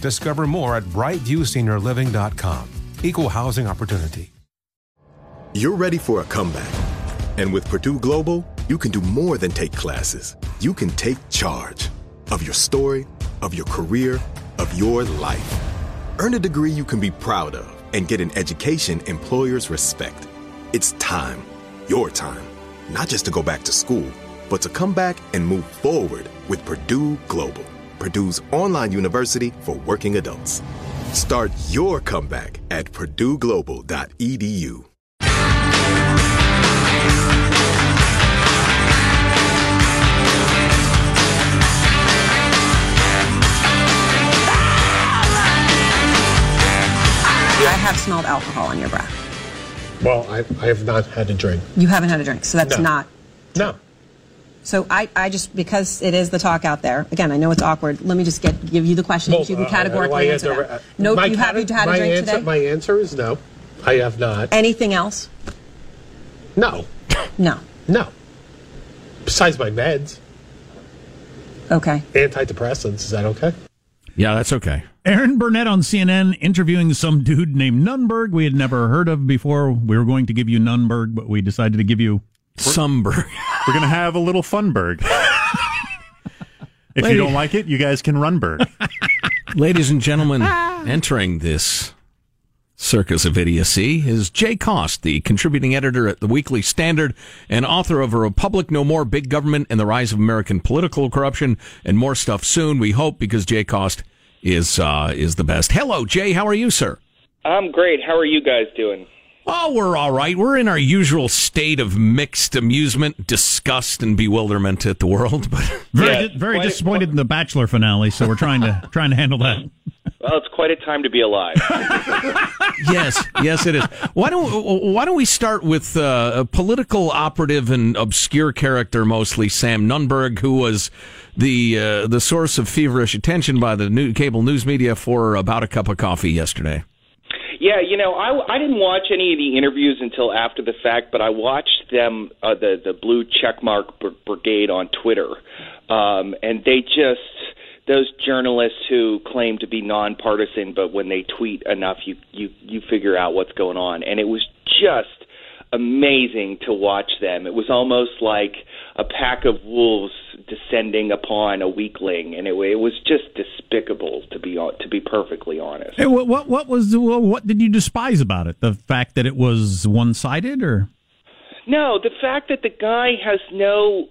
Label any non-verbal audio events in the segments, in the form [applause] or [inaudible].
Discover more at brightviewseniorliving.com. Equal housing opportunity. You're ready for a comeback. And with Purdue Global, you can do more than take classes. You can take charge of your story, of your career, of your life. Earn a degree you can be proud of and get an education employers respect. It's time, your time, not just to go back to school, but to come back and move forward with Purdue Global, Purdue's online university for working adults. Start your comeback at purdueglobal.edu. I have smelled alcohol on your breath. Well, I, I have not had a drink. You haven't had a drink, so that's No. not. No. So I, I just because it is the talk out there. Again, I know it's awkward. Let me just get give you the question. Well, you can uh, categorically answer answer- that. uh, No, my you have you had a drink answer, today? My answer is no. I have not. Anything else? No. No. No. Besides my meds, Okay. antidepressants, is that okay? Yeah, that's okay. Erin Burnett on CNN interviewing some dude named Nunberg we had never heard of before. We were going to give you Nunberg, but we decided to give you Sumberg. [laughs] We're gonna have a little funberg. if Lady- you don't like it, you guys can runberg. Ladies and gentlemen, entering this circus of idiocy is Jay Cost, the contributing editor at the Weekly Standard and author of A Republic No More, Big Government and the Rise of American Political Corruption, and more stuff soon, we hope, because Jay Cost is uh, is the best. Hello, Jay. How are you, sir? I'm great. How are you guys doing? Oh, we're all right. We're in our usual state of mixed amusement, disgust, and bewilderment at the world. But [laughs] very Yeah, very quite a- disappointed in the Bachelor finale. So we're trying to [laughs] trying to handle that. Well, it's quite a time to be alive. [laughs] yes, yes, it is. Why don't Why don't we start with uh, a political operative and obscure character, mostly Sam Nunberg, who was the uh, the source of feverish attention by the new cable news media for about a cup of coffee yesterday. Yeah, you know, I, I didn't watch any of the interviews until after the fact, but I watched them, uh, the the Blue Checkmark Br- Brigade on Twitter, um, and they just those journalists who claim to be nonpartisan, but when they tweet enough, you you you figure out what's going on, and it was just amazing to watch them. It was almost like a pack of wolves descending upon a weakling, and it, it was just despicable to be to be perfectly honest. Hey, what, what what was the, what did you despise about it? The fact that it was one sided, or No, the fact that the guy has no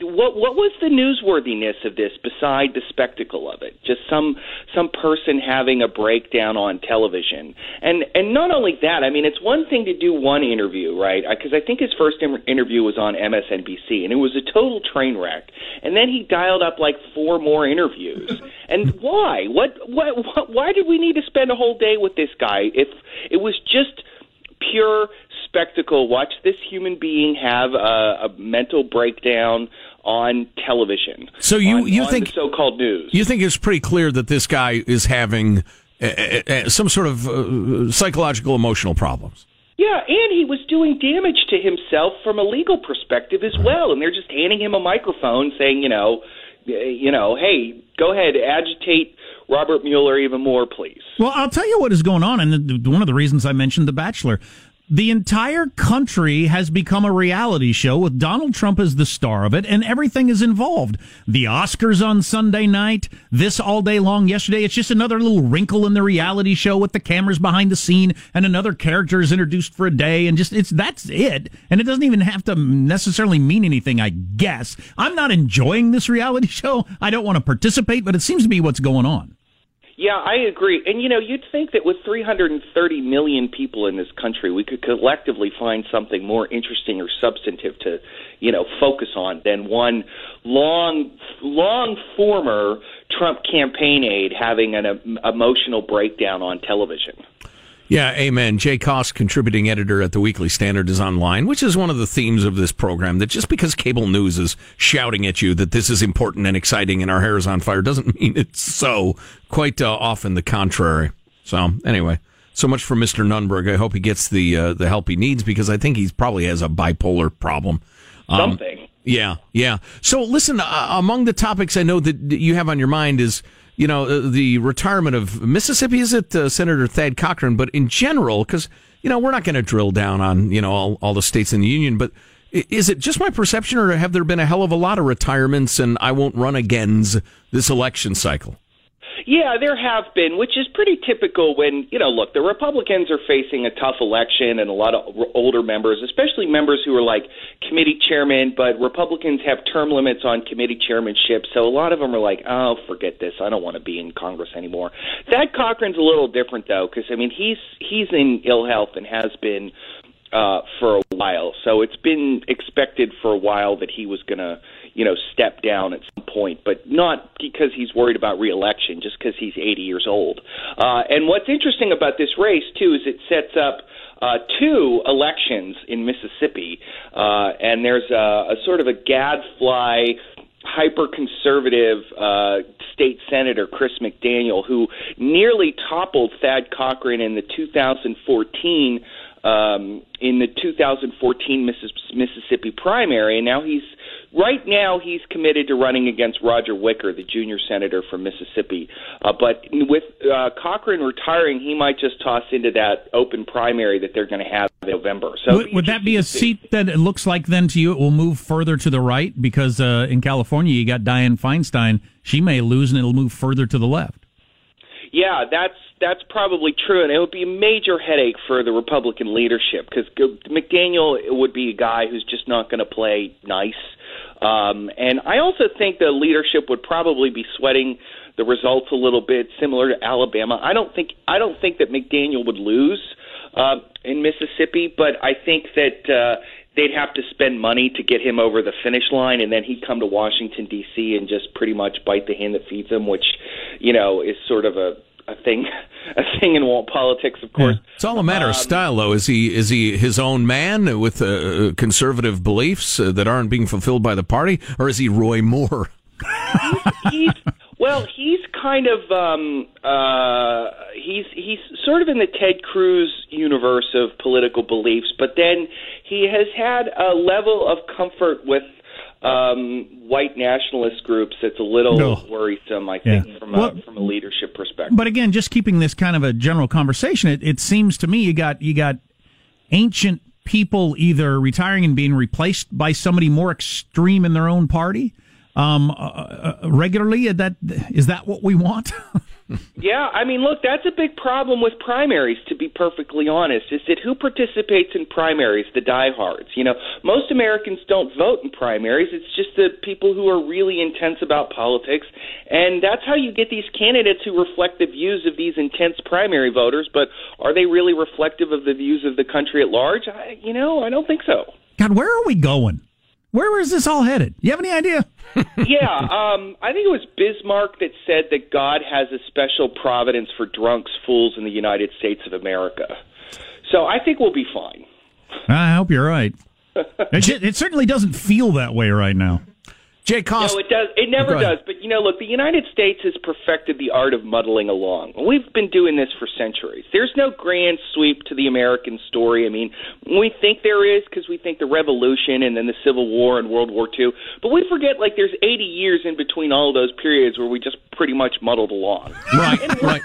what what was the newsworthiness of this beside the spectacle of it? Just some some person having a breakdown on television, and and not only that. I mean, it's one thing to do one interview, right? Because I think his first in- interview was on MSNBC, and it was a total train wreck. And then he dialed up like four more interviews. [laughs] and why? What, what? What? Why did we need to spend a whole day with this guy if it was just pure spectacle. Watch this human being have a, a mental breakdown on television. So you on, you on think so-called news? You think it's pretty clear that this guy is having uh, uh, uh, some sort of uh, psychological emotional problems. Yeah, and he was doing damage to himself from a legal perspective as well. And they're just handing him a microphone, saying, you know, you know, hey, go ahead, agitate Robert Mueller even more, please. Well, I'll tell you what is going on, and one of the reasons I mentioned The Bachelor. The entire country has become a reality show with Donald Trump as the star of it, and everything is involved. The Oscars on Sunday night, this all day long yesterday. It's just another little wrinkle in the reality show with the cameras behind the scene, and another character is introduced for a day, and just it's that's it. And it doesn't even have to necessarily mean anything, I guess. I'm not enjoying this reality [laughs] show. I don't want to participate, but it seems to be what's going on. Yeah, I agree. And you know, you'd think that with 330 million people in this country, we could collectively find something more interesting or substantive to, you know, focus on than one long, long former Trump campaign aide having an um, emotional breakdown on television. Yeah, amen. Jay Cost, contributing editor at the Weekly Standard, is online, which is one of the themes of this program. That just because cable news is shouting at you that this is important and exciting and our hair is on fire doesn't [laughs] mean it's so. Quite uh, often the contrary. So, anyway, so much for Mr. Nunberg. I hope he gets the uh, the help he needs because I think he probably has a bipolar problem. Um, Something. Yeah, yeah. So, listen, uh, among the topics I know that you have on your mind is you know, uh, the retirement of Mississippi, is it uh, Senator Thad Cochran? But in general, because, you know, we're not going to drill down on, you know, all, all the states in the union, but is it just my perception or have there been a hell of a lot of retirements and I won't run against this election cycle? Yeah, there have been, which is pretty typical when, you know, look, the Republicans are facing a tough election and a lot of older members, especially members who are like committee chairmen, but Republicans have term limits on committee chairmanship. So a lot of them are like, oh, forget this. I don't want to be in Congress anymore. Thad Cochran's a little different, though, because, I mean, he's, he's in ill health and has been uh, for a while. So it's been expected for a while that he was going to you know, step down at some point, but not because he's worried about reelection, just because he's 80 years old. Uh, and what's interesting about this race, too, is it sets up uh, two elections in Mississippi, uh, and there's a, a sort of a gadfly hyper conservative uh, state senator Chris McDaniel, who nearly toppled Thad Cochran in the 2014 um, in the 2014 Mississippi primary, and now he's Right now, he's committed to running against Roger Wicker, the junior senator from Mississippi. Uh, but with uh, Cochran retiring, he might just toss into that open primary that they're going to have in November. So would, would that be a seat that it looks like then to you it will move further to the right because uh, in California you got Dianne Feinstein. She may lose and it'll move further to the left. Yeah, that's that's probably true, and it would be a major headache for the Republican leadership because McDaniel would be a guy who's just not going to play nice. Um, and I also think the leadership would probably be sweating the results a little bit, similar to Alabama. I don't think I don't think that McDaniel would lose uh, in Mississippi, but I think that uh, they'd have to spend money to get him over the finish line, and then he'd come to Washington D.C. and just pretty much bite the hand that feeds him, which you know is sort of a a thing, [laughs] a thing in world politics, of course. Yeah. It's all a matter um, of style, though. Is he is he his own man with uh, conservative beliefs uh, that aren't being fulfilled by the party, or is he Roy Moore? he's, [laughs] he's, well, he's kind of um, uh, he's he's sort of in the Ted Cruz universe of political beliefs, but then he has had a level of comfort with um, white nationalist groups it's a little no. worrisome, I think, yeah. from, a, well, from a leadership perspective. But again, just keeping this kind of a general conversation, it, it seems to me you got you got ancient people either retiring and being replaced by somebody more extreme in their own party um, uh, uh, regularly. Is that is that what we want? [laughs] [laughs] Yeah, I mean, look, that's a big problem with primaries, to be perfectly honest, is that who participates in primaries? The diehards. You know, most Americans don't vote in primaries. It's just the people who are really intense about politics. And that's how you get these candidates who reflect the views of these intense primary voters. But are they really reflective of the views of the country at large? I, you know, I don't think so. God, where are we going? Where is this all headed? You have any idea? [laughs] yeah, um, I think it was Bismarck that said that God has a special providence for drunks, fools in the United States of America. So I think we'll be fine. I hope you're right. [laughs] it, it certainly doesn't feel that way right now. Jay Cost. No, it does. It never does. But you know, look, the United States has perfected the art of muddling along. We've been doing this for centuries. There's no grand sweep to the American story. I mean, we think there is because we think the Revolution and then the Civil War and World War II. But we forget like there's 80 years in between all of those periods where we just pretty much muddled along. Right. right.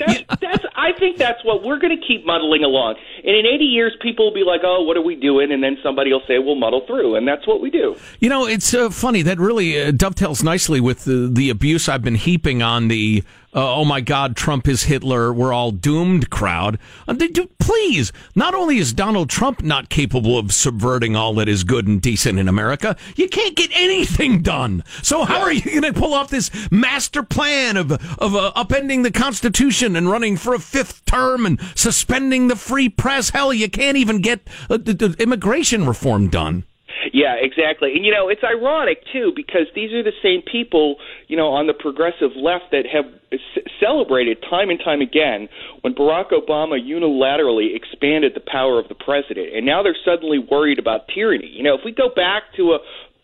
That's, that's. I think that's what we're going to keep muddling along. And in 80 years, people will be like, "Oh, what are we doing?" And then somebody will say, "We'll muddle through," and that's what we do. You know, it's uh, funny that really uh, dovetails nicely with the, the abuse I've been heaping on the uh, "Oh my God, Trump is Hitler, we're all doomed" crowd. Uh, do, please, not only is Donald Trump not capable of subverting all that is good and decent in America, you can't get anything done. So how are you going to pull off this master plan of of uh, upending the Constitution and running for a fifth term and suspending the free press? Hell, you can't even get uh, immigration reform done. Yeah, exactly. And you know, it's ironic too because these are the same people, you know, on the progressive left that have c- celebrated time and time again when Barack Obama unilaterally expanded the power of the president. And now they're suddenly worried about tyranny. You know, if we go back to a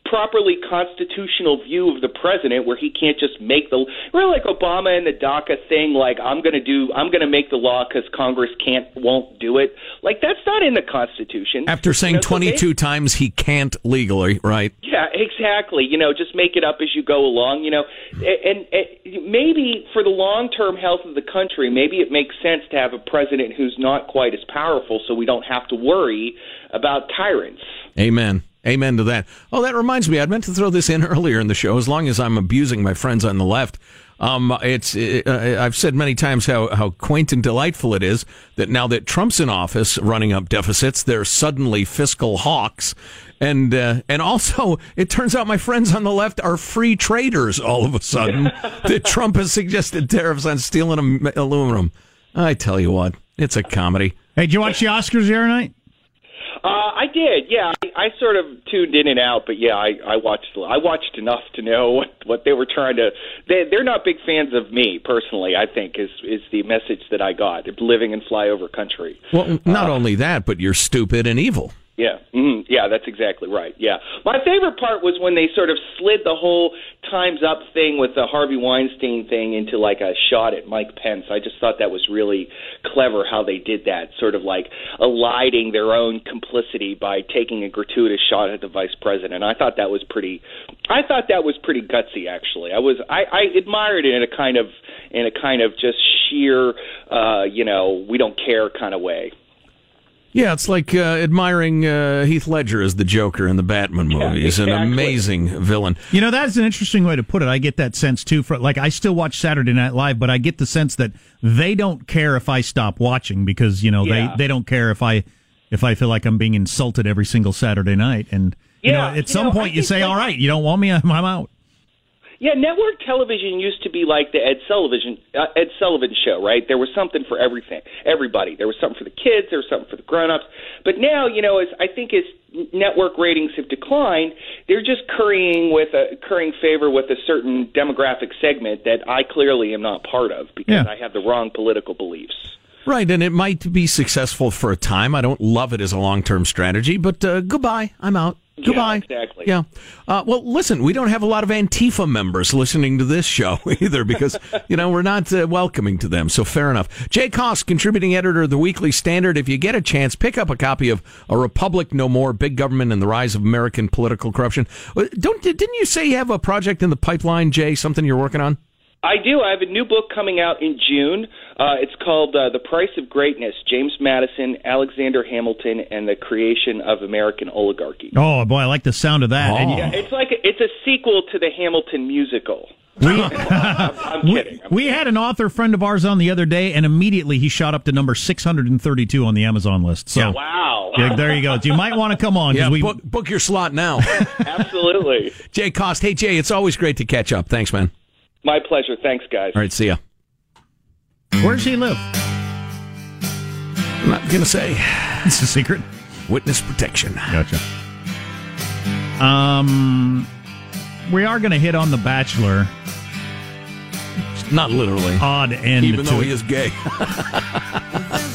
properly constitutional view of the president where he can't just make the really like Obama and the DACA thing like I'm going to do I'm going to make the law cuz Congress can't won't do it like that's not in the constitution After saying You know, so 22 times he can't legally, right? yeah, exactly. You know, just make it up as you go along. You know, and, and maybe for the long-term health of the country, maybe it makes sense to have a president who's not quite as powerful, so we don't have to worry about tyrants. Amen. Amen to that. Oh, that reminds me, I meant to throw this in [laughs] earlier in the show. As long as I'm abusing my friends on the left, um, it's uh, I've said many times how how quaint and delightful it is that now that Trump's in office, running up deficits, they're suddenly fiscal hawks, and uh, and also it turns out my friends on the left are free traders all of a sudden. [laughs] that Trump has suggested tariffs on steel and aluminum. I tell you what, it's a comedy. Hey, did you watch the Oscars the other night? Uh, I did, yeah. I, I sort of tuned in and out, but yeah, I, I watched. I watched enough to know what, [laughs] what they were trying to. They, they're not big fans of me personally. I think is is the message that I got. Living in flyover country. Well, not only that, but you're stupid and evil. Yeah, mm, yeah, that's exactly right. Yeah, my favorite part was when they sort of slid the whole "Times Up" thing with the Harvey Weinstein thing into like a shot at Mike Pence. I just thought that was really clever how they did that, sort of like eliding their own complicity by taking a gratuitous shot at the vice president. I thought that was pretty. I thought that was pretty gutsy. Actually, I was. I, I admired it in a kind of in a kind of just sheer, uh, you know, we don't care kind of way. Yeah, it's like uh, admiring uh, Heath Ledger as the Joker in the Batman movies. An exactly. amazing villain. You know, that's an interesting way to put it. I get that sense too. For like, I still watch Saturday Night Live, but I get the sense that they don't care if I stop watching because you know Yeah. they they don't care if I if I feel like I'm being insulted every single Saturday night. And you Yeah, know, at you some know, I point you say, that- "All right, you don't want me, [laughs] I'm, I'm out." Yeah, network television used to be like the Ed Sullivan uh, Ed Sullivan show, right? There was something for everything, everybody. There was something for the kids, there was something for the grown-ups. But now, you know, as I think as network ratings have declined, they're just currying with a currying favor with a certain demographic segment that I clearly am not part of because Yeah. I have the wrong political beliefs. Right, and it might be successful for a time. I don't love it as a long term strategy, but uh, goodbye. I'm out. Yeah, Goodbye. exactly. Yeah. Uh, well, listen, we don't have a lot of Antifa members listening to this show [laughs] either because, you know, we're not uh, welcoming to them. So fair enough. Jay Cost, contributing editor of the Weekly Standard. If you get a chance, pick up a copy of A Republic No More Big Government and the Rise of American Political Corruption. Uh, Don't, didn't you say you have a project in the pipeline, Jay? Something you're working on? I do. I have a new book coming out in June. Uh, it's called uh, The Price of Greatness James Madison, Alexander Hamilton, and the Creation of American Oligarchy. Oh boy, I like the sound of that. And Yeah, it's like a, it's a sequel to the Hamilton musical. We, I'm [laughs] we, kidding. we had an author friend of ours on the other day, and immediately he shot up to number 632 on the Amazon list. So, Wow. yeah, there you go. You might want to come on. 'cause Yeah, we, book, book your slot now. [laughs] Absolutely. Jay Cost. Hey, Jay, it's always great to catch up. Thanks, man. My pleasure. Thanks, guys. All right, see ya. Where's he live? I'm not going to say. It's a secret. Witness protection. Gotcha. Um, we are going to hit on The Bachelor. Not literally. Odd end Even though he is gay. [laughs]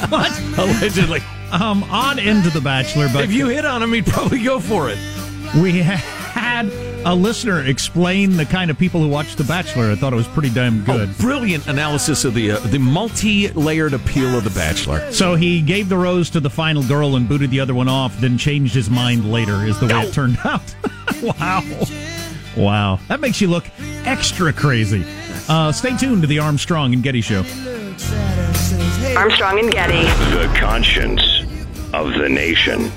what? Allegedly. Um, odd end to The Bachelor, but If you hit on him, he'd probably go for it. we had a listener explain the kind of people who watch The Bachelor. I thought it was pretty damn good. Oh, brilliant analysis of the uh, the multi-layered appeal of The Bachelor. So he gave the rose to the final girl and booted the other one off, then changed his mind later, is the way it turned [laughs] out. wow. Wow. That makes you look extra crazy. Uh, stay tuned to the Armstrong and Getty Show. Armstrong and Getty. The conscience of the nation.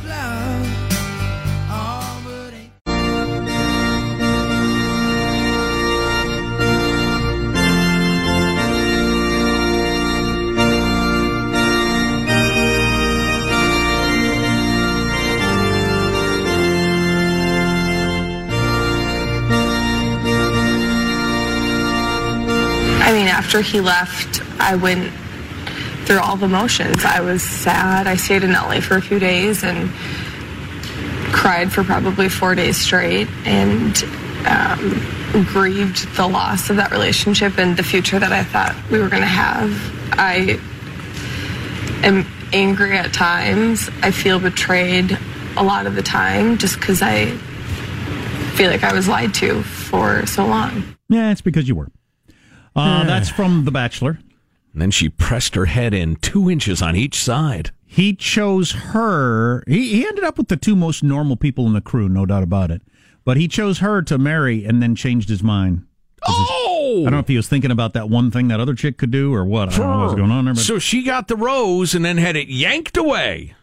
After he left, I went through all the motions. I was sad. I stayed in LA for a few days and cried for probably four days straight and um, grieved the loss of that relationship and the future that I thought we were going to have. I am angry at times. I feel betrayed a lot of the time just because I feel like I was lied to for so long. Yeah, it's because you were. Uh, that's from The Bachelor. And then she pressed her head in two inches on each side. He chose her. He, he ended up with the two most normal people in the crew, no doubt about it. But he chose her to marry and then changed his mind. Oh! I don't know if he was thinking about that one thing that other chick could do or what. I don't know what's going on there. But... So she got the rose and then had it yanked away.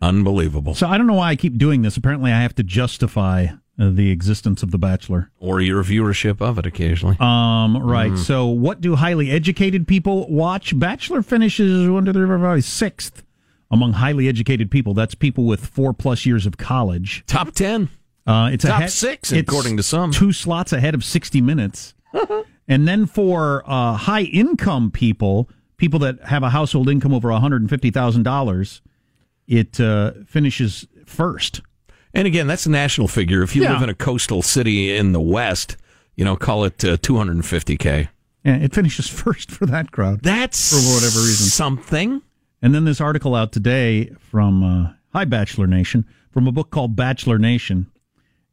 Unbelievable. So I don't know why I keep doing this. Apparently, I have to justify uh, the existence of The Bachelor. Or your viewership of it occasionally. Um, right. So, what do highly educated people watch? Bachelor finishes one, two, three, four, five, sixth among highly educated people. That's people with four plus years of college. Top 10. Uh, it's Top ahead, six, it's according to some. Two slots ahead of 60 Minutes. [laughs] and then for uh, high income people, people that have a household income over $150,000, it uh, finishes first. And again, that's a national figure. If you Yeah. live in a coastal city in the West, you know, call it uh, 250K. Yeah, it finishes [laughs] first for that crowd. That's for whatever reason. Something. And then this article out today from uh, Hi Bachelor Nation from a book called Bachelor Nation,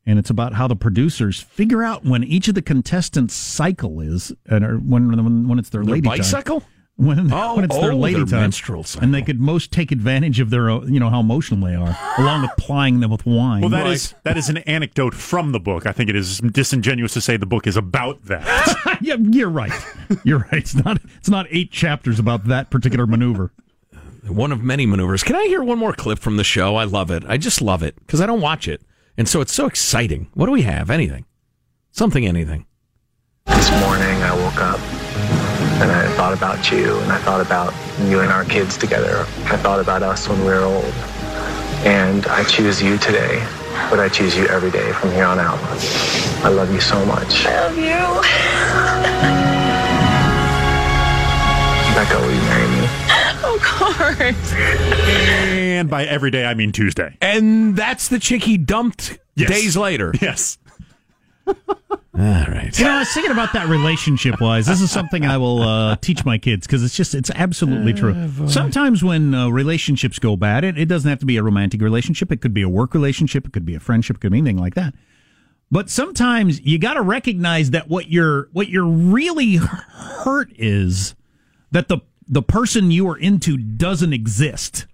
and it's about how the producers figure out when each of the contestants' cycle is, and or when when, when it's their, Their lady bicycle? time. When, Oh, [laughs] when it's their oh, lady their time, menstrual cycle. and they could most take advantage of their, uh, you know, how emotional they are, along with plying them with wine. Well, that is that is an anecdote from the book. I think it is disingenuous to say the book is about that. [laughs] yeah, you're right. You're right. It's not. It's not eight chapters about that particular maneuver. One of many maneuvers. Can I hear one more clip from the show? I love it. I just love it because I don't watch it. And so it's so exciting. What do we have? Anything. Something, anything. This morning I woke up and I thought about you and I thought about you and our kids together. I thought about us when we were old. And I choose you today, but I choose you every day from here on out. I love you so much. I love you. Becca, will you marry me? Of course. and by every day I mean Tuesday. And that's the chick he dumped Yes. days later. [laughs] Yes. All right. You know, I was thinking about that relationship wise. This is something I will uh, teach my kids because it's just, it's absolutely true. Sometimes when uh, relationships go bad, it, it doesn't have to be a romantic relationship. It could be a work relationship. It could be a friendship. It could be anything like that. But sometimes you got to recognize that what you're, what you're really hurt is that the, the person you are into doesn't exist.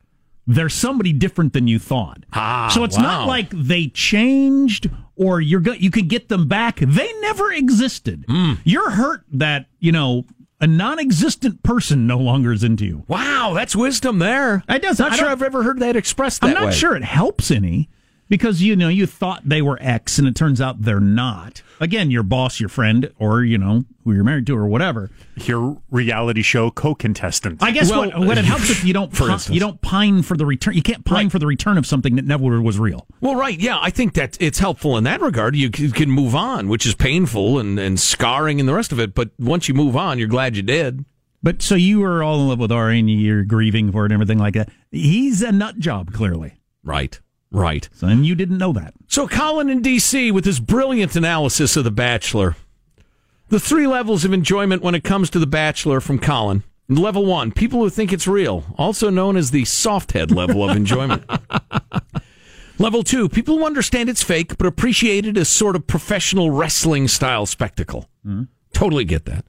There's somebody different than you thought. Ah, so it's wow. not like they changed or you're go- you could get them back. They never existed. Hmm. You're hurt that, you know, a non-existent person no longer is into you. Wow, that's wisdom there. I does. Not I sure I've ever heard that expressed that I'm not way. sure it helps any. Because you know you thought they were X and it turns out they're not. Again, your boss, your friend, or you know who you're married to, or whatever. Your reality show co-contestant. I guess Well, what what it [laughs] helps if you don't for pi- you don't pine for the return. You can't pine for the return of something that never was real. Well, right, yeah, I think that it's helpful in that regard. You can move on, which is painful and, and scarring and the rest of it. But once you move on, you're glad you did. But so you were all in love with Arie and you're grieving for it and everything like that. He's a nut job, clearly. Right, right. So, and you didn't know that. So Colin in D.C. with his brilliant analysis of The Bachelor. The three levels of enjoyment when it comes to The Bachelor from Colin. Level one, people who think it's real, also known as the soft head level of enjoyment. [laughs] Level two, people who understand it's fake but appreciate it as sort of professional wrestling style spectacle. Mm-hmm. Totally get that.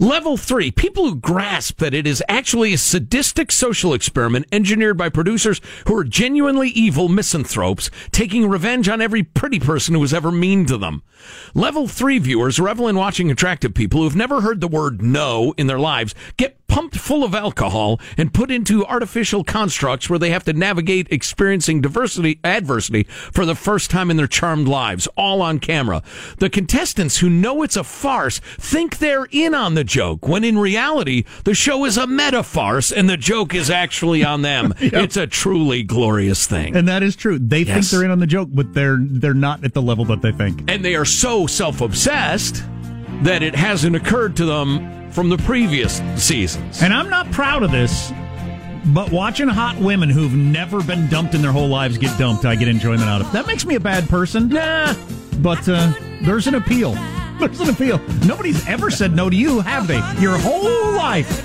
Level three, people who grasp that it is actually a sadistic social experiment engineered by producers who are genuinely evil misanthropes taking revenge on every pretty person who was ever mean to them. Level three viewers revel in watching attractive people who have never heard the word no in their lives get pumped full of alcohol and put into artificial constructs where they have to navigate experiencing diversity adversity for the first time in their charmed lives all on camera the contestants who know it's a farce think they're in on the joke when in reality the show is a meta farce and the joke is actually on them [laughs] it's a truly glorious thing And that is true. They think they're in on the joke, but they're they're not at the level that they think. and they are so self-obsessed that it hasn't occurred to them from the previous seasons And I'm not proud of this, but watching hot women who've never been dumped in their whole lives get dumped, I get enjoyment out of. That makes me a bad person. Nah. But uh, there's an appeal. There's an appeal. Nobody's ever said no to you, have they? Your whole life.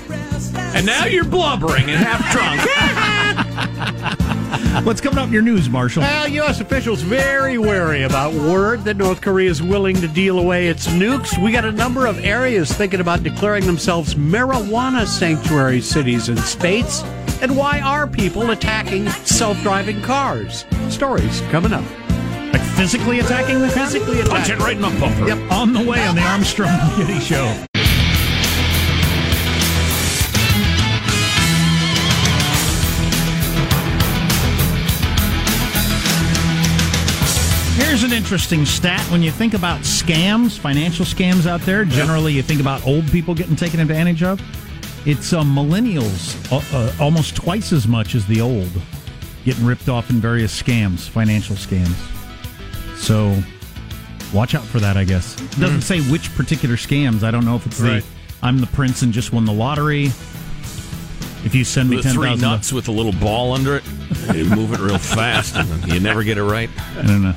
and now you're blubbering and half drunk [laughs] What's coming up in your news, Marshall? Well, U.S. officials very wary about word that North Korea is willing to deal away its nukes. We got a number of areas thinking about declaring themselves marijuana sanctuary cities and states. And why are people attacking self-driving cars? Stories coming up. Like physically attacking the? Physically punch it attacking. right in the bumper Yep, on the way on the Armstrong Getty Show. Here's an interesting stat. When you think about scams, financial scams out there, generally you think about old people getting taken advantage of. It's uh, millennials uh, uh, almost twice as much as the old getting ripped off in various scams, financial scams. So watch out for that, I guess. It doesn't mm. say which particular scams. I don't know if it's Right. the I'm the prince and just won the lottery. If you send me the ten three thousand, nuts with a little ball under it you move it real [laughs] fast and you never get it right I don't know.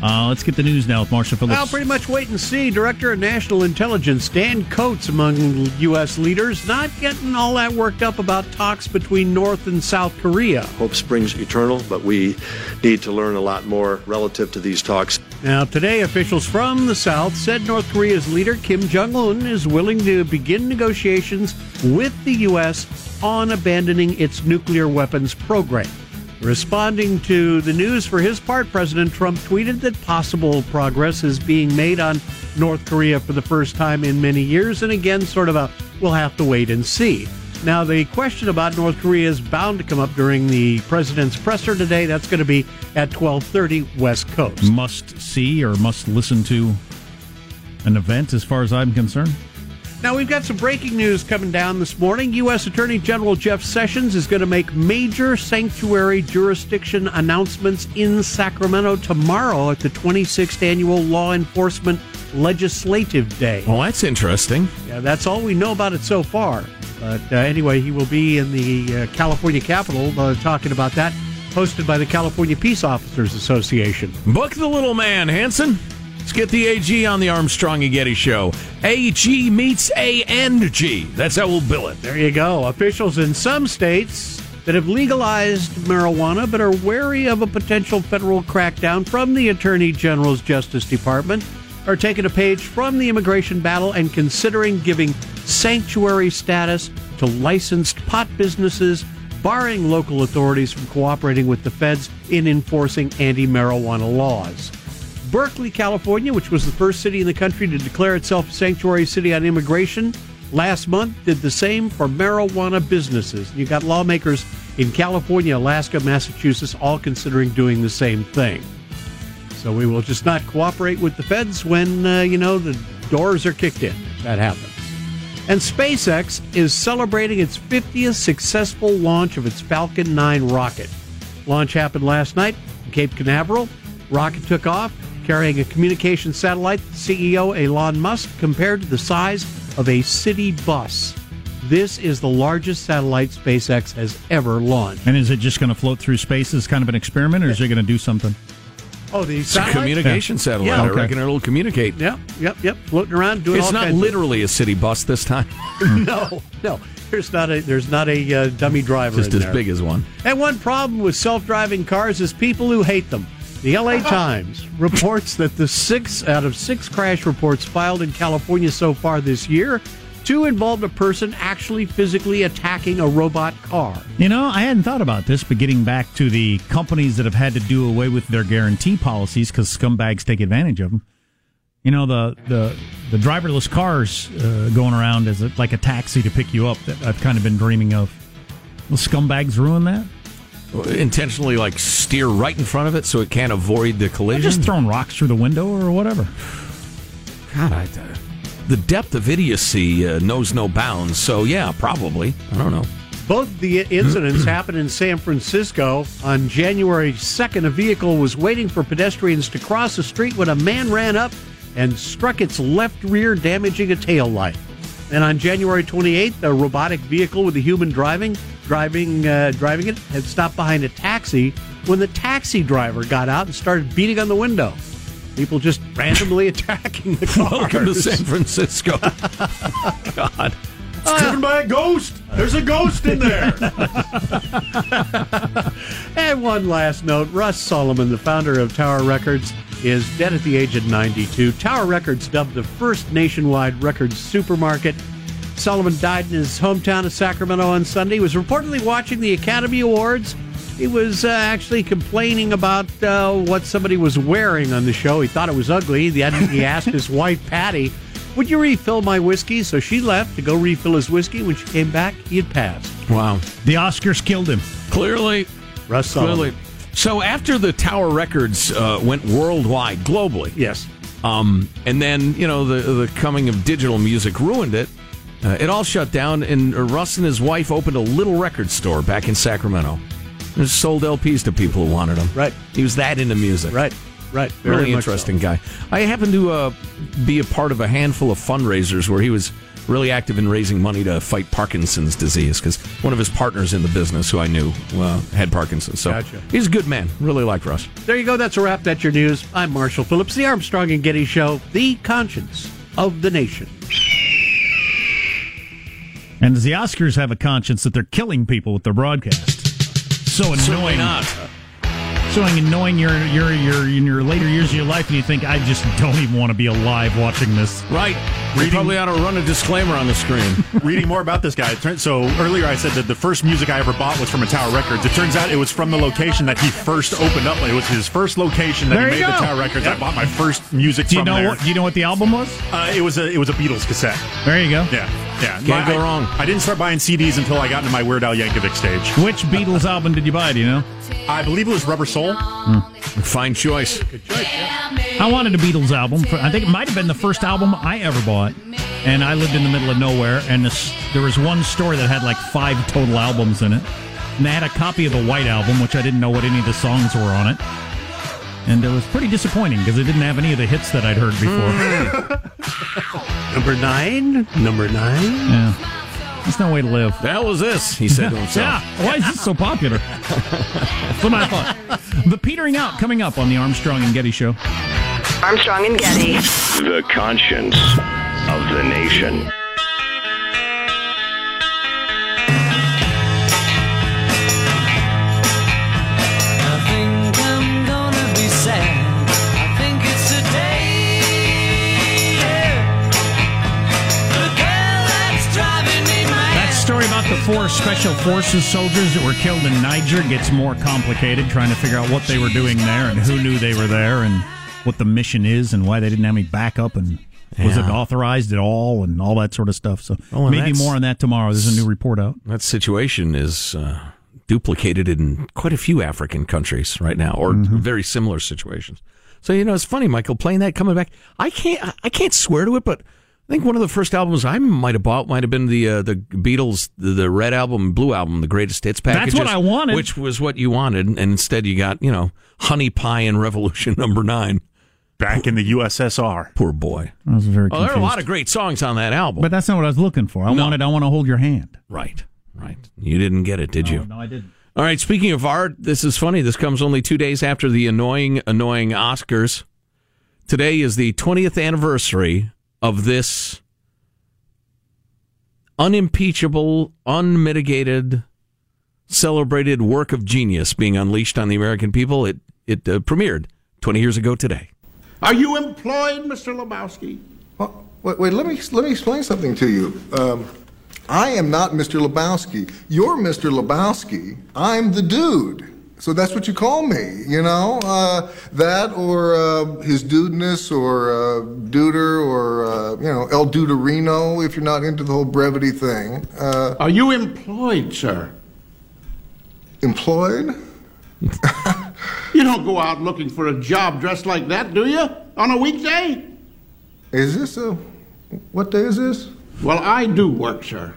Uh, let's get the news now with Marshall Phillips. Well, pretty much wait and see. Director of National Intelligence Dan Coats, among U.S. leaders, not getting all that worked up about talks between North and South Korea. Hope springs eternal, but we need to learn a lot more relative to these talks. Now, today, officials from the South said North Korea's leader, Kim Jong un, is willing to begin negotiations with the U.S. on abandoning its nuclear weapons program. Responding to the news for his part, President Trump tweeted that possible progress is being made on North Korea for the first time in many years, and again, sort of a we'll have to wait and see. Now, the question about North Korea is bound to come up during the president's presser today. That's going to be at 12:30 West Coast. must see or must listen to an event, as far as I'm concerned. Now, we've got some breaking news coming down this morning. U.S. Attorney General Jeff Sessions is going to make major sanctuary jurisdiction announcements in Sacramento tomorrow at the 26th Annual Law Enforcement Legislative Day. well that's interesting Yeah, that's all we know about it so far. But uh, anyway, he will be in the uh, California Capitol uh, talking about that, hosted by the California Peace Officers Association. book the little man hanson let's get the ag on the armstrong and getty show ag meets a and g that's how we'll bill it There you go. Officials in some states that have legalized marijuana but are wary of a potential federal crackdown from the Attorney General's Justice Department are taking a page from the immigration battle and considering giving sanctuary status to licensed pot businesses, barring local authorities from cooperating with the feds in enforcing anti marijuana laws. Berkeley, California, which was the first city in the country to declare itself a sanctuary city on immigration, last month did the same for marijuana businesses. You got lawmakers in California, Alaska, Massachusetts, all considering doing the same thing. So we will just not cooperate with the feds when, uh, you know, the doors are kicked in. That happens. And SpaceX is celebrating its 50th successful launch of its Falcon 9 rocket. Launch happened last night in Cape Canaveral. Rocket took off carrying a communication satellite. CEO Elon Musk compared to the size of a city bus. This is the largest satellite SpaceX has ever launched. And is it just going to float through space as kind of an experiment, or is it going to do something? Oh, the It's a communication Yeah. satellite. Yeah, I okay. reckon it'll communicate. Yep, yep, yep. Floating around, doing It's all not kinds of- literally a city bus this time. [laughs] no, no. There's not a there's not a uh, dummy driver. Just in as there. big as one. And one problem with self-driving cars is people who hate them. The LA Times reports that the six out of six crash reports filed in California so far this year, two involved a person actually physically attacking a robot car. You know, I hadn't thought about this, but getting back to the companies that have had to do away with their guarantee policies because scumbags take advantage of them. You know, the the the driverless cars uh, going around as a, like a taxi to pick you up that I've kind of been dreaming of. Will scumbags ruin that? Intentionally, like steer right in front of it so it can't avoid the They're collision. just throwing rocks through the window or whatever. God, I, the depth of idiocy uh, knows no bounds. So yeah, probably. I don't know. Both the incidents [clears throat] happened in San Francisco. On January 2nd, a vehicle was waiting for pedestrians to cross the street when a man ran up and struck its left rear, damaging a tail light. And on January 28th, a robotic vehicle with a human driving driving uh, driving it had stopped behind a taxi when the taxi driver got out and started beating on the window. People just randomly [laughs] attacking the cars. Welcome to San Francisco. [laughs] God. It's driven by a ghost. There's a ghost in there. [laughs] And one last note Russ Solomon, the founder of Tower Records, is dead at the age of 92. Tower Records, dubbed the first nationwide records supermarket. Solomon died in his hometown of Sacramento on Sunday. He was reportedly watching the Academy Awards. He was uh, actually complaining about uh, what somebody was wearing on the show. He thought it was ugly. He, he asked his [laughs] wife, Patty, Would you refill my whiskey? So she left to go refill his whiskey. When she came back, he had passed. Wow. The Oscars killed him. Clearly. Russ Solomon. Clearly. So after the Tower Records uh, went worldwide, globally, Yes. um, and then you know the the coming of digital music ruined it. Uh, it all shut down, and Russ and his wife opened a little record store back in Sacramento. Just sold LPs to people who wanted them. Right. He was that into music. Right. Right. Really Very so. interesting guy. I happened to uh, be a part of a handful of fundraisers where he was really active in raising money to fight Parkinson's disease because one of his partners in the business, who I knew, uh, had Parkinson's. So Gotcha. he's a good man. Really like Russ. There you go. That's a wrap. That's your news. I'm Marshall Phillips, the Armstrong and Getty Show, the conscience of the nation. And does the Oscars have a conscience that they're killing people with their broadcast? So annoying. not. So annoying. You're you're you're in your later years of your life, and you think I just don't even want to be alive watching this. Right. We Reading- probably ought to run a disclaimer on the screen. [laughs] Reading more about this guy. So earlier I said that the first music I ever bought was from a Tower Records. It turns out it was from the location that he first opened up. It was his first location that There he you made the go. Tower Records. I bought my first music Do you from know there. what? Do you know what the album was? Uh, it was a it was a Beatles cassette. There you go. Yeah, yeah. Can't My- go wrong. I didn't start buying CDs until I got into my Weird Al Yankovic stage. Which Beatles album did you buy? Do you know? I believe it was Rubber Soul. Hmm. Fine choice. I wanted a Beatles album. For, I think it might have been the first album I ever bought. And I lived in the middle of nowhere, and this, there was one store that had like five total albums in it. And they had a copy of the White Album, which I didn't know what any of the songs were on it. And it was pretty disappointing because it didn't have any of the hits that I'd heard before. Hmm. [laughs] Number nine. Number nine. yeah. There's no way to live. The hell is this? He said to [laughs] himself. Yeah, why is this so popular? That's [laughs] what I thought. The petering out coming up on the Armstrong and Getty Show. Armstrong and Getty. The conscience of the nation. Four special forces soldiers that were killed in Niger gets more complicated, trying to figure out what they were doing there and who knew they were there and what the mission is and why they didn't have any backup and was it authorized at all and all that sort of stuff. So Oh, maybe more on that tomorrow. There's a new report out. That situation is uh, duplicated in quite a few African countries right now, or Mm-hmm. very similar situations. So you know, it's funny, Michael, playing that coming back. I can't, I can't swear to it, but I think one of the first albums I might have bought might have been the uh, the Beatles, the, the Red album, Blue album, the Greatest Hits package. That's what I wanted. which was what you wanted, and instead you got you know Honey Pie and Revolution [laughs] Number Nine. Back in the USSR. Poor boy. I was very Oh, there are a lot of great songs on that album. But that's not what I was looking for. I No. wanted. I want to hold your hand. Right, right. You didn't get it, did you? No, I didn't. All right. Speaking of art, this is funny. This comes only two days after the annoying, annoying Oscars. Today is the 20th anniversary of this unimpeachable, unmitigated, celebrated work of genius being unleashed on the American people. It it uh, premiered 20 years ago today. Are you employed, Mr. Lebowski? Wait, wait, let me let me explain something to you. Um, I am not Mr. Lebowski. You're Mr. Lebowski. I'm the dude. So that's what you call me, you know? Uh, that or uh, his dudeness or uh, duder or, uh, you know, El Duderino if you're not into the whole brevity thing. Uh, Are you employed, sir? employed? [laughs] You don't go out looking for a job dressed like that, do you? On a weekday? Is this a. What day is this? Well, I do work, sir.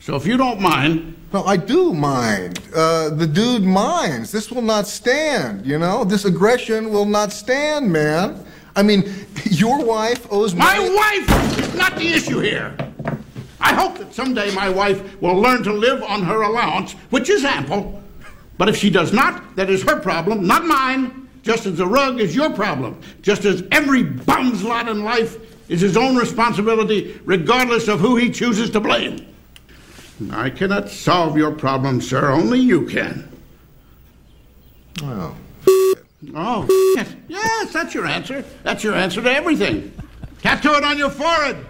So if you don't mind. No, I do mind. Uh, the dude minds. This will not stand, you know? This aggression will not stand, man. I mean, [laughs] your wife owes My money- wife is not the issue here. I hope that someday my wife will learn to live on her allowance, which is ample. But if she does not, that is her problem, not mine. Just as the rug is your problem. Just as every bum's lot in life is his own responsibility, regardless of who he chooses to blame. I cannot solve your problem, sir. Only you can. Oh. Oh, yes. Yes, that's your answer. That's your answer to everything. Tattoo it on your forehead.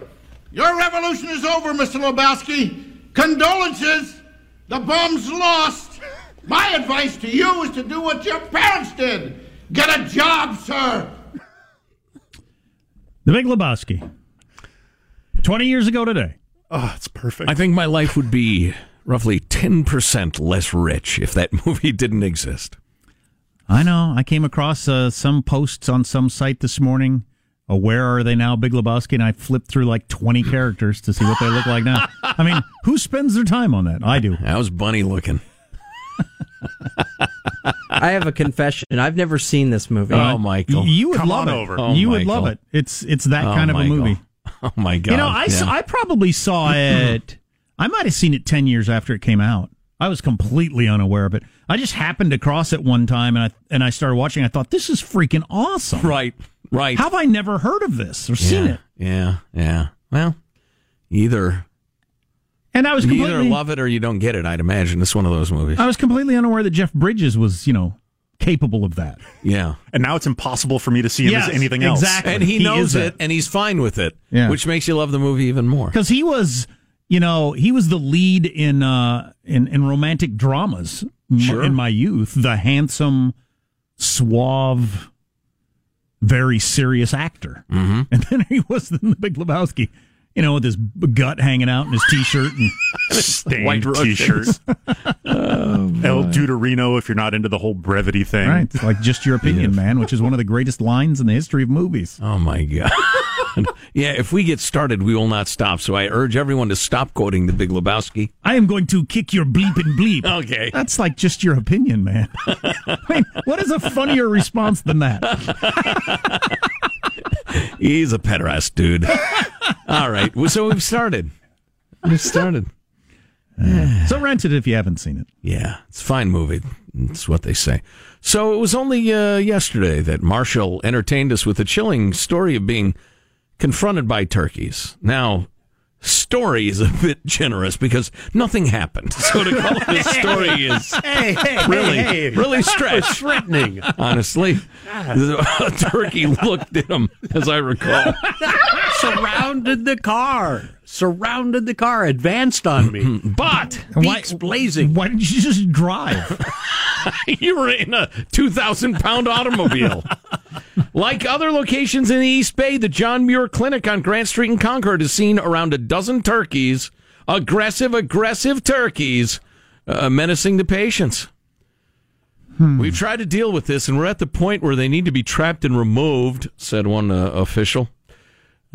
Your revolution is over, Mr. Lebowski. Condolences. The bomb's lost. My advice to you is to do what your parents did. Get a job, sir. The Big Lebowski. Twenty years ago today. Oh, it's perfect. I think my life would be roughly 10% less rich if that [laughs] movie didn't exist. I know. I came across uh, some posts on some site this morning. Uh, where are they now, Big Lebowski? And I flipped through like 20 [laughs] characters to see what they look like now. I mean, who spends their time on that? I do. [laughs] That was bunny looking. I have a confession. I've never seen this movie. Oh, Michael. You would Come love on it. over. Oh, you would love it. It's it's that Oh, kind of Michael. a movie. [laughs] Oh, my God. You know, I, Yeah. I probably saw [clears throat] it. I might have seen it 10 years after it came out. I was completely unaware of it. I just happened to cross it one time and I and I started watching. I thought this is freaking awesome. Right. Right. How have I never heard of this or seen it? Yeah. Yeah. Well, either. And I was you either love it or you don't get it. I'd imagine it's one of those movies. I was completely unaware that Jeff Bridges was, you know, capable of that. Yeah. And now it's impossible for me to see him Yes, as anything else. exactly. And he, He knows is it, that. and he's fine with it, Yeah. which makes you love the movie even more. Because he was, you know, he was the lead in uh in, in romantic dramas Sure. in my youth. The handsome, suave, very serious actor. Mm-hmm. [laughs] And then he was in the Big Lebowski, you know, with his gut hanging out in his t-shirt and [laughs] Stained White t-shirt. Russians. [laughs] Oh, El Duderino, if you're not into the whole brevity thing. right, it's like just your opinion, man, which is one of the greatest lines in the history of movies. Oh my god. [laughs] yeah, if we get started, we will not stop. So I urge everyone to stop quoting the Big Lebowski. I am going to kick your bleep and bleep. Okay. That's like just your opinion, man. I mean, what is a funnier response than that? He's a pederast, dude. All right. So we've started. We've started. So rent it if you haven't seen it. Yeah, it's a fine movie. That's what they say. So it was only uh, yesterday that Marshall entertained us with a chilling story of being confronted by turkeys. Now, story is a bit generous because nothing happened. So to call it a story is Hey, hey, really, hey, really stretched. threatening. Honestly, [laughs] turkey looked at him, as I recall. [laughs] Surrounded the car. Surrounded the car. Advanced on me. [clears throat] But Beaks blazing. Why didn't you just drive? [laughs] you were in a 2,000 pound automobile. like other locations in the East Bay, the John Muir Clinic on Grant Street in Concord has seen around a dozen turkeys, aggressive, aggressive turkeys, uh, menacing to patients. We've tried to deal with this, and we're at the point where they need to be trapped and removed," said one uh, official.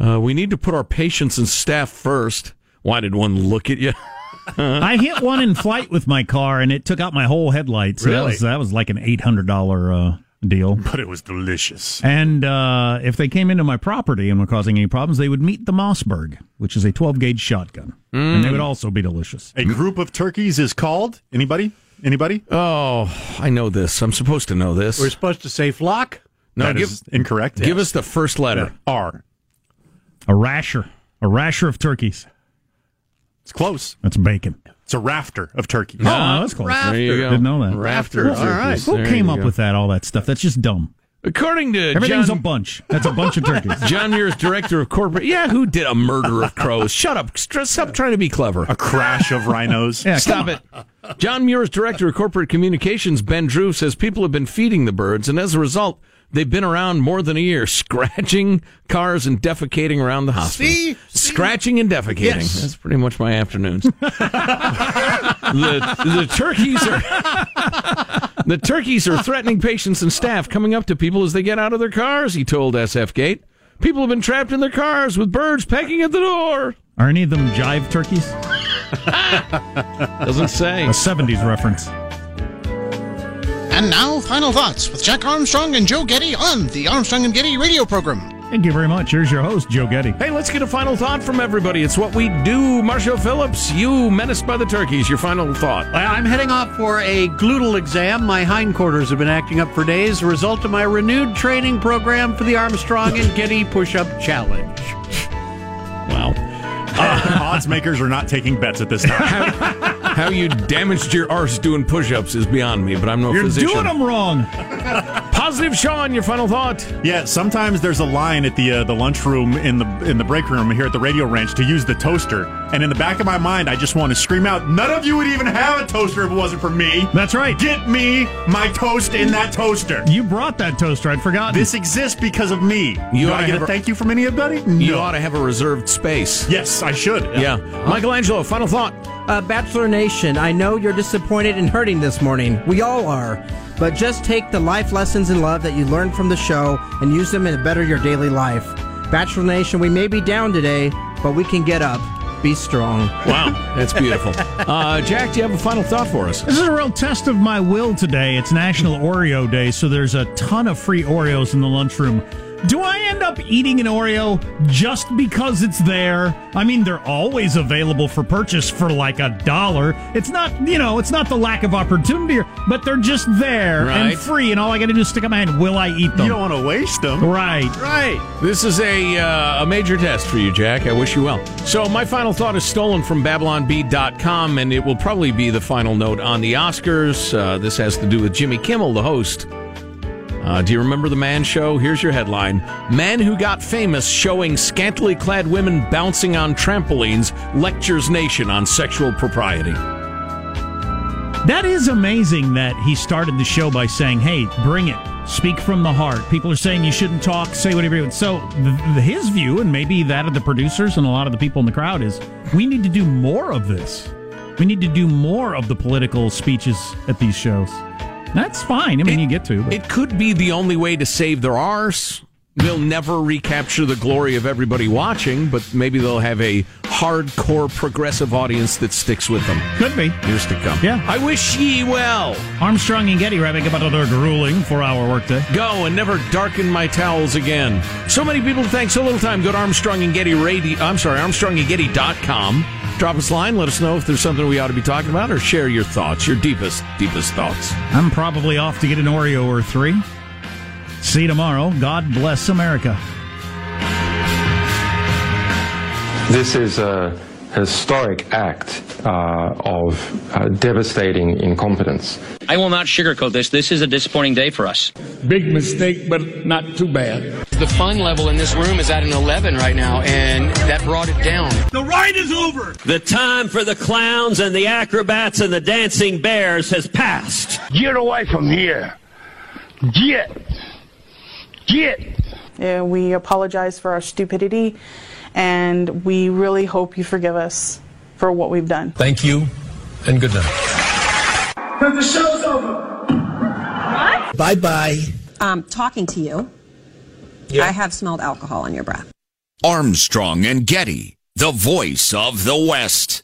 Uh, we need to put our patients and staff first. Why did one look at you? [laughs] I hit one in flight with my car, and it took out my whole headlight. So that Really? was that was like an eight hundred dollar uh, deal. But it was delicious. And uh, if they came into my property and were causing any problems, they would meet the Mossberg, which is a twelve gauge shotgun, and they would also be delicious. A group of turkeys is called anybody? Anybody? Oh, I know this. I'm supposed to know this. We're supposed to say flock. No, That give, is incorrect. give Yes. us the first letter. R. A rasher, a rasher of turkeys. It's close. That's bacon. It's a rafter of turkeys. Oh, that's close. There you go. Didn't know that. Rafter. Who- All right. Who There came up go. with that? All that stuff. That's just dumb. According to Everything's John, a bunch. That's a bunch of turkeys. [laughs] John Muir's director of corporate. Yeah, who did a murder of crows? Shut up. Stop trying to be clever. A crash of rhinos. Yeah, Stop it. John Muir's director of corporate communications, Ben Drew, says people have been feeding the birds, and as a result, they've been around more than a year, [laughs] scratching cars and defecating around the hospital. See? Scratching and defecating. Yes. That's pretty much my afternoons. [laughs] the, the turkeys are [laughs] the turkeys are threatening patients and staff coming up to people as they get out of their cars, he told SF Gate. People have been trapped in their cars with birds pecking at the door. Are any of them jive turkeys? Doesn't say. A 70s reference. And now, final thoughts with Jack Armstrong and Joe Getty on the Armstrong and Getty radio program. Thank you very much. Here's your host, Joe Getty. Hey, let's get a final thought from everybody. It's what we do. Marshall Phillips, you menaced by the turkeys. Your final thought. I'm heading off for a gluteal exam. My hindquarters have been acting up for days, a result of my renewed training program for the Armstrong and Getty Push Up Challenge. Wow. [laughs] Odds makers are not taking bets at this time. [laughs] How you damaged your arse doing push ups is beyond me, but I'm no You're physician. doing them wrong. Positive Sean, your final thought. Yeah, sometimes there's a line at the uh, the lunchroom in the in the break room here at the Radio Ranch to use the toaster, and in the back of my mind, I just want to scream out, "None of you would even have a toaster if it wasn't for me." That's right. Get me my toast in that toaster. You brought that toaster. I'd forgotten. This exists because of me. You Do ought I to get a a- thank you from anybody? You ought to have a reserved space. Yes, I should. Yeah. Michelangelo, final thought. Uh, Bachelor Nation, I know you're disappointed and hurting this morning. We all are. But just take the life lessons in love that you learned from the show and use them to better your daily life. Bachelor Nation, we may be down today, but we can get up. Be strong. Wow, [laughs] that's beautiful. Uh, Jack, do you have a final thought for us? This is a real test of my will today. It's National Oreo Day, so there's a ton of free Oreos in the lunchroom. Do I end up eating an Oreo just because it's there? I mean, they're always available for purchase for like a dollar. It's not, you know, it's not the lack of opportunity, but they're just there Right. and free, and all I got to do is stick up my hand. Will I eat them? You don't want to waste them. Right. Right. This is a uh, a major test for you, Jack. I wish you well. So my final thought is stolen from BabylonBee.com, and it will probably be the final note on the Oscars. Uh, this has to do with Jimmy Kimmel, the host. Uh, do you remember the Man Show? Here's your headline: Man who got famous showing scantily clad women bouncing on trampolines lectures nation on sexual propriety. That is amazing that he started the show by saying, "Hey, bring it. Speak from the heart." People are saying you shouldn't talk, say whatever you want. So the, his view, and maybe that of the producers and a lot of the people in the crowd, is we need to do more of this. We need to do more of the political speeches at these shows. That's fine. I mean, you get to. But. It could be the only way to save their arse. They'll never recapture the glory of everybody watching, but maybe they'll have a hardcore progressive audience that sticks with them. Could be. Years to come. Yeah. I wish ye well. Armstrong and Getty wrapping up another grueling four-hour workday. Go and never darken my towels again. So many people think so little time. Go to Armstrong and Getty Radio. I'm sorry, ArmstrongandGetty.com. Drop us a line. Let us know if there's something we ought to be talking about, or share your thoughts, your deepest, deepest thoughts. I'm probably off to get an Oreo or three. See you tomorrow. God bless America. This is a historic act uh, of uh, devastating incompetence. I will not sugarcoat this. This is a disappointing day for us. Big mistake, but not too bad. The fun level in this room is at an 11 right now, and that brought it down. The ride is over. The time for the clowns and the acrobats and the dancing bears has passed. Get away from here. Get. Get. Uh, we apologize for our stupidity, and we really hope you forgive us for what we've done. Thank you, and good night. Because the show's over. What? Bye bye. Um, talking to you. Yeah. I have smelled alcohol on your breath. Armstrong and Getty, the voice of the West.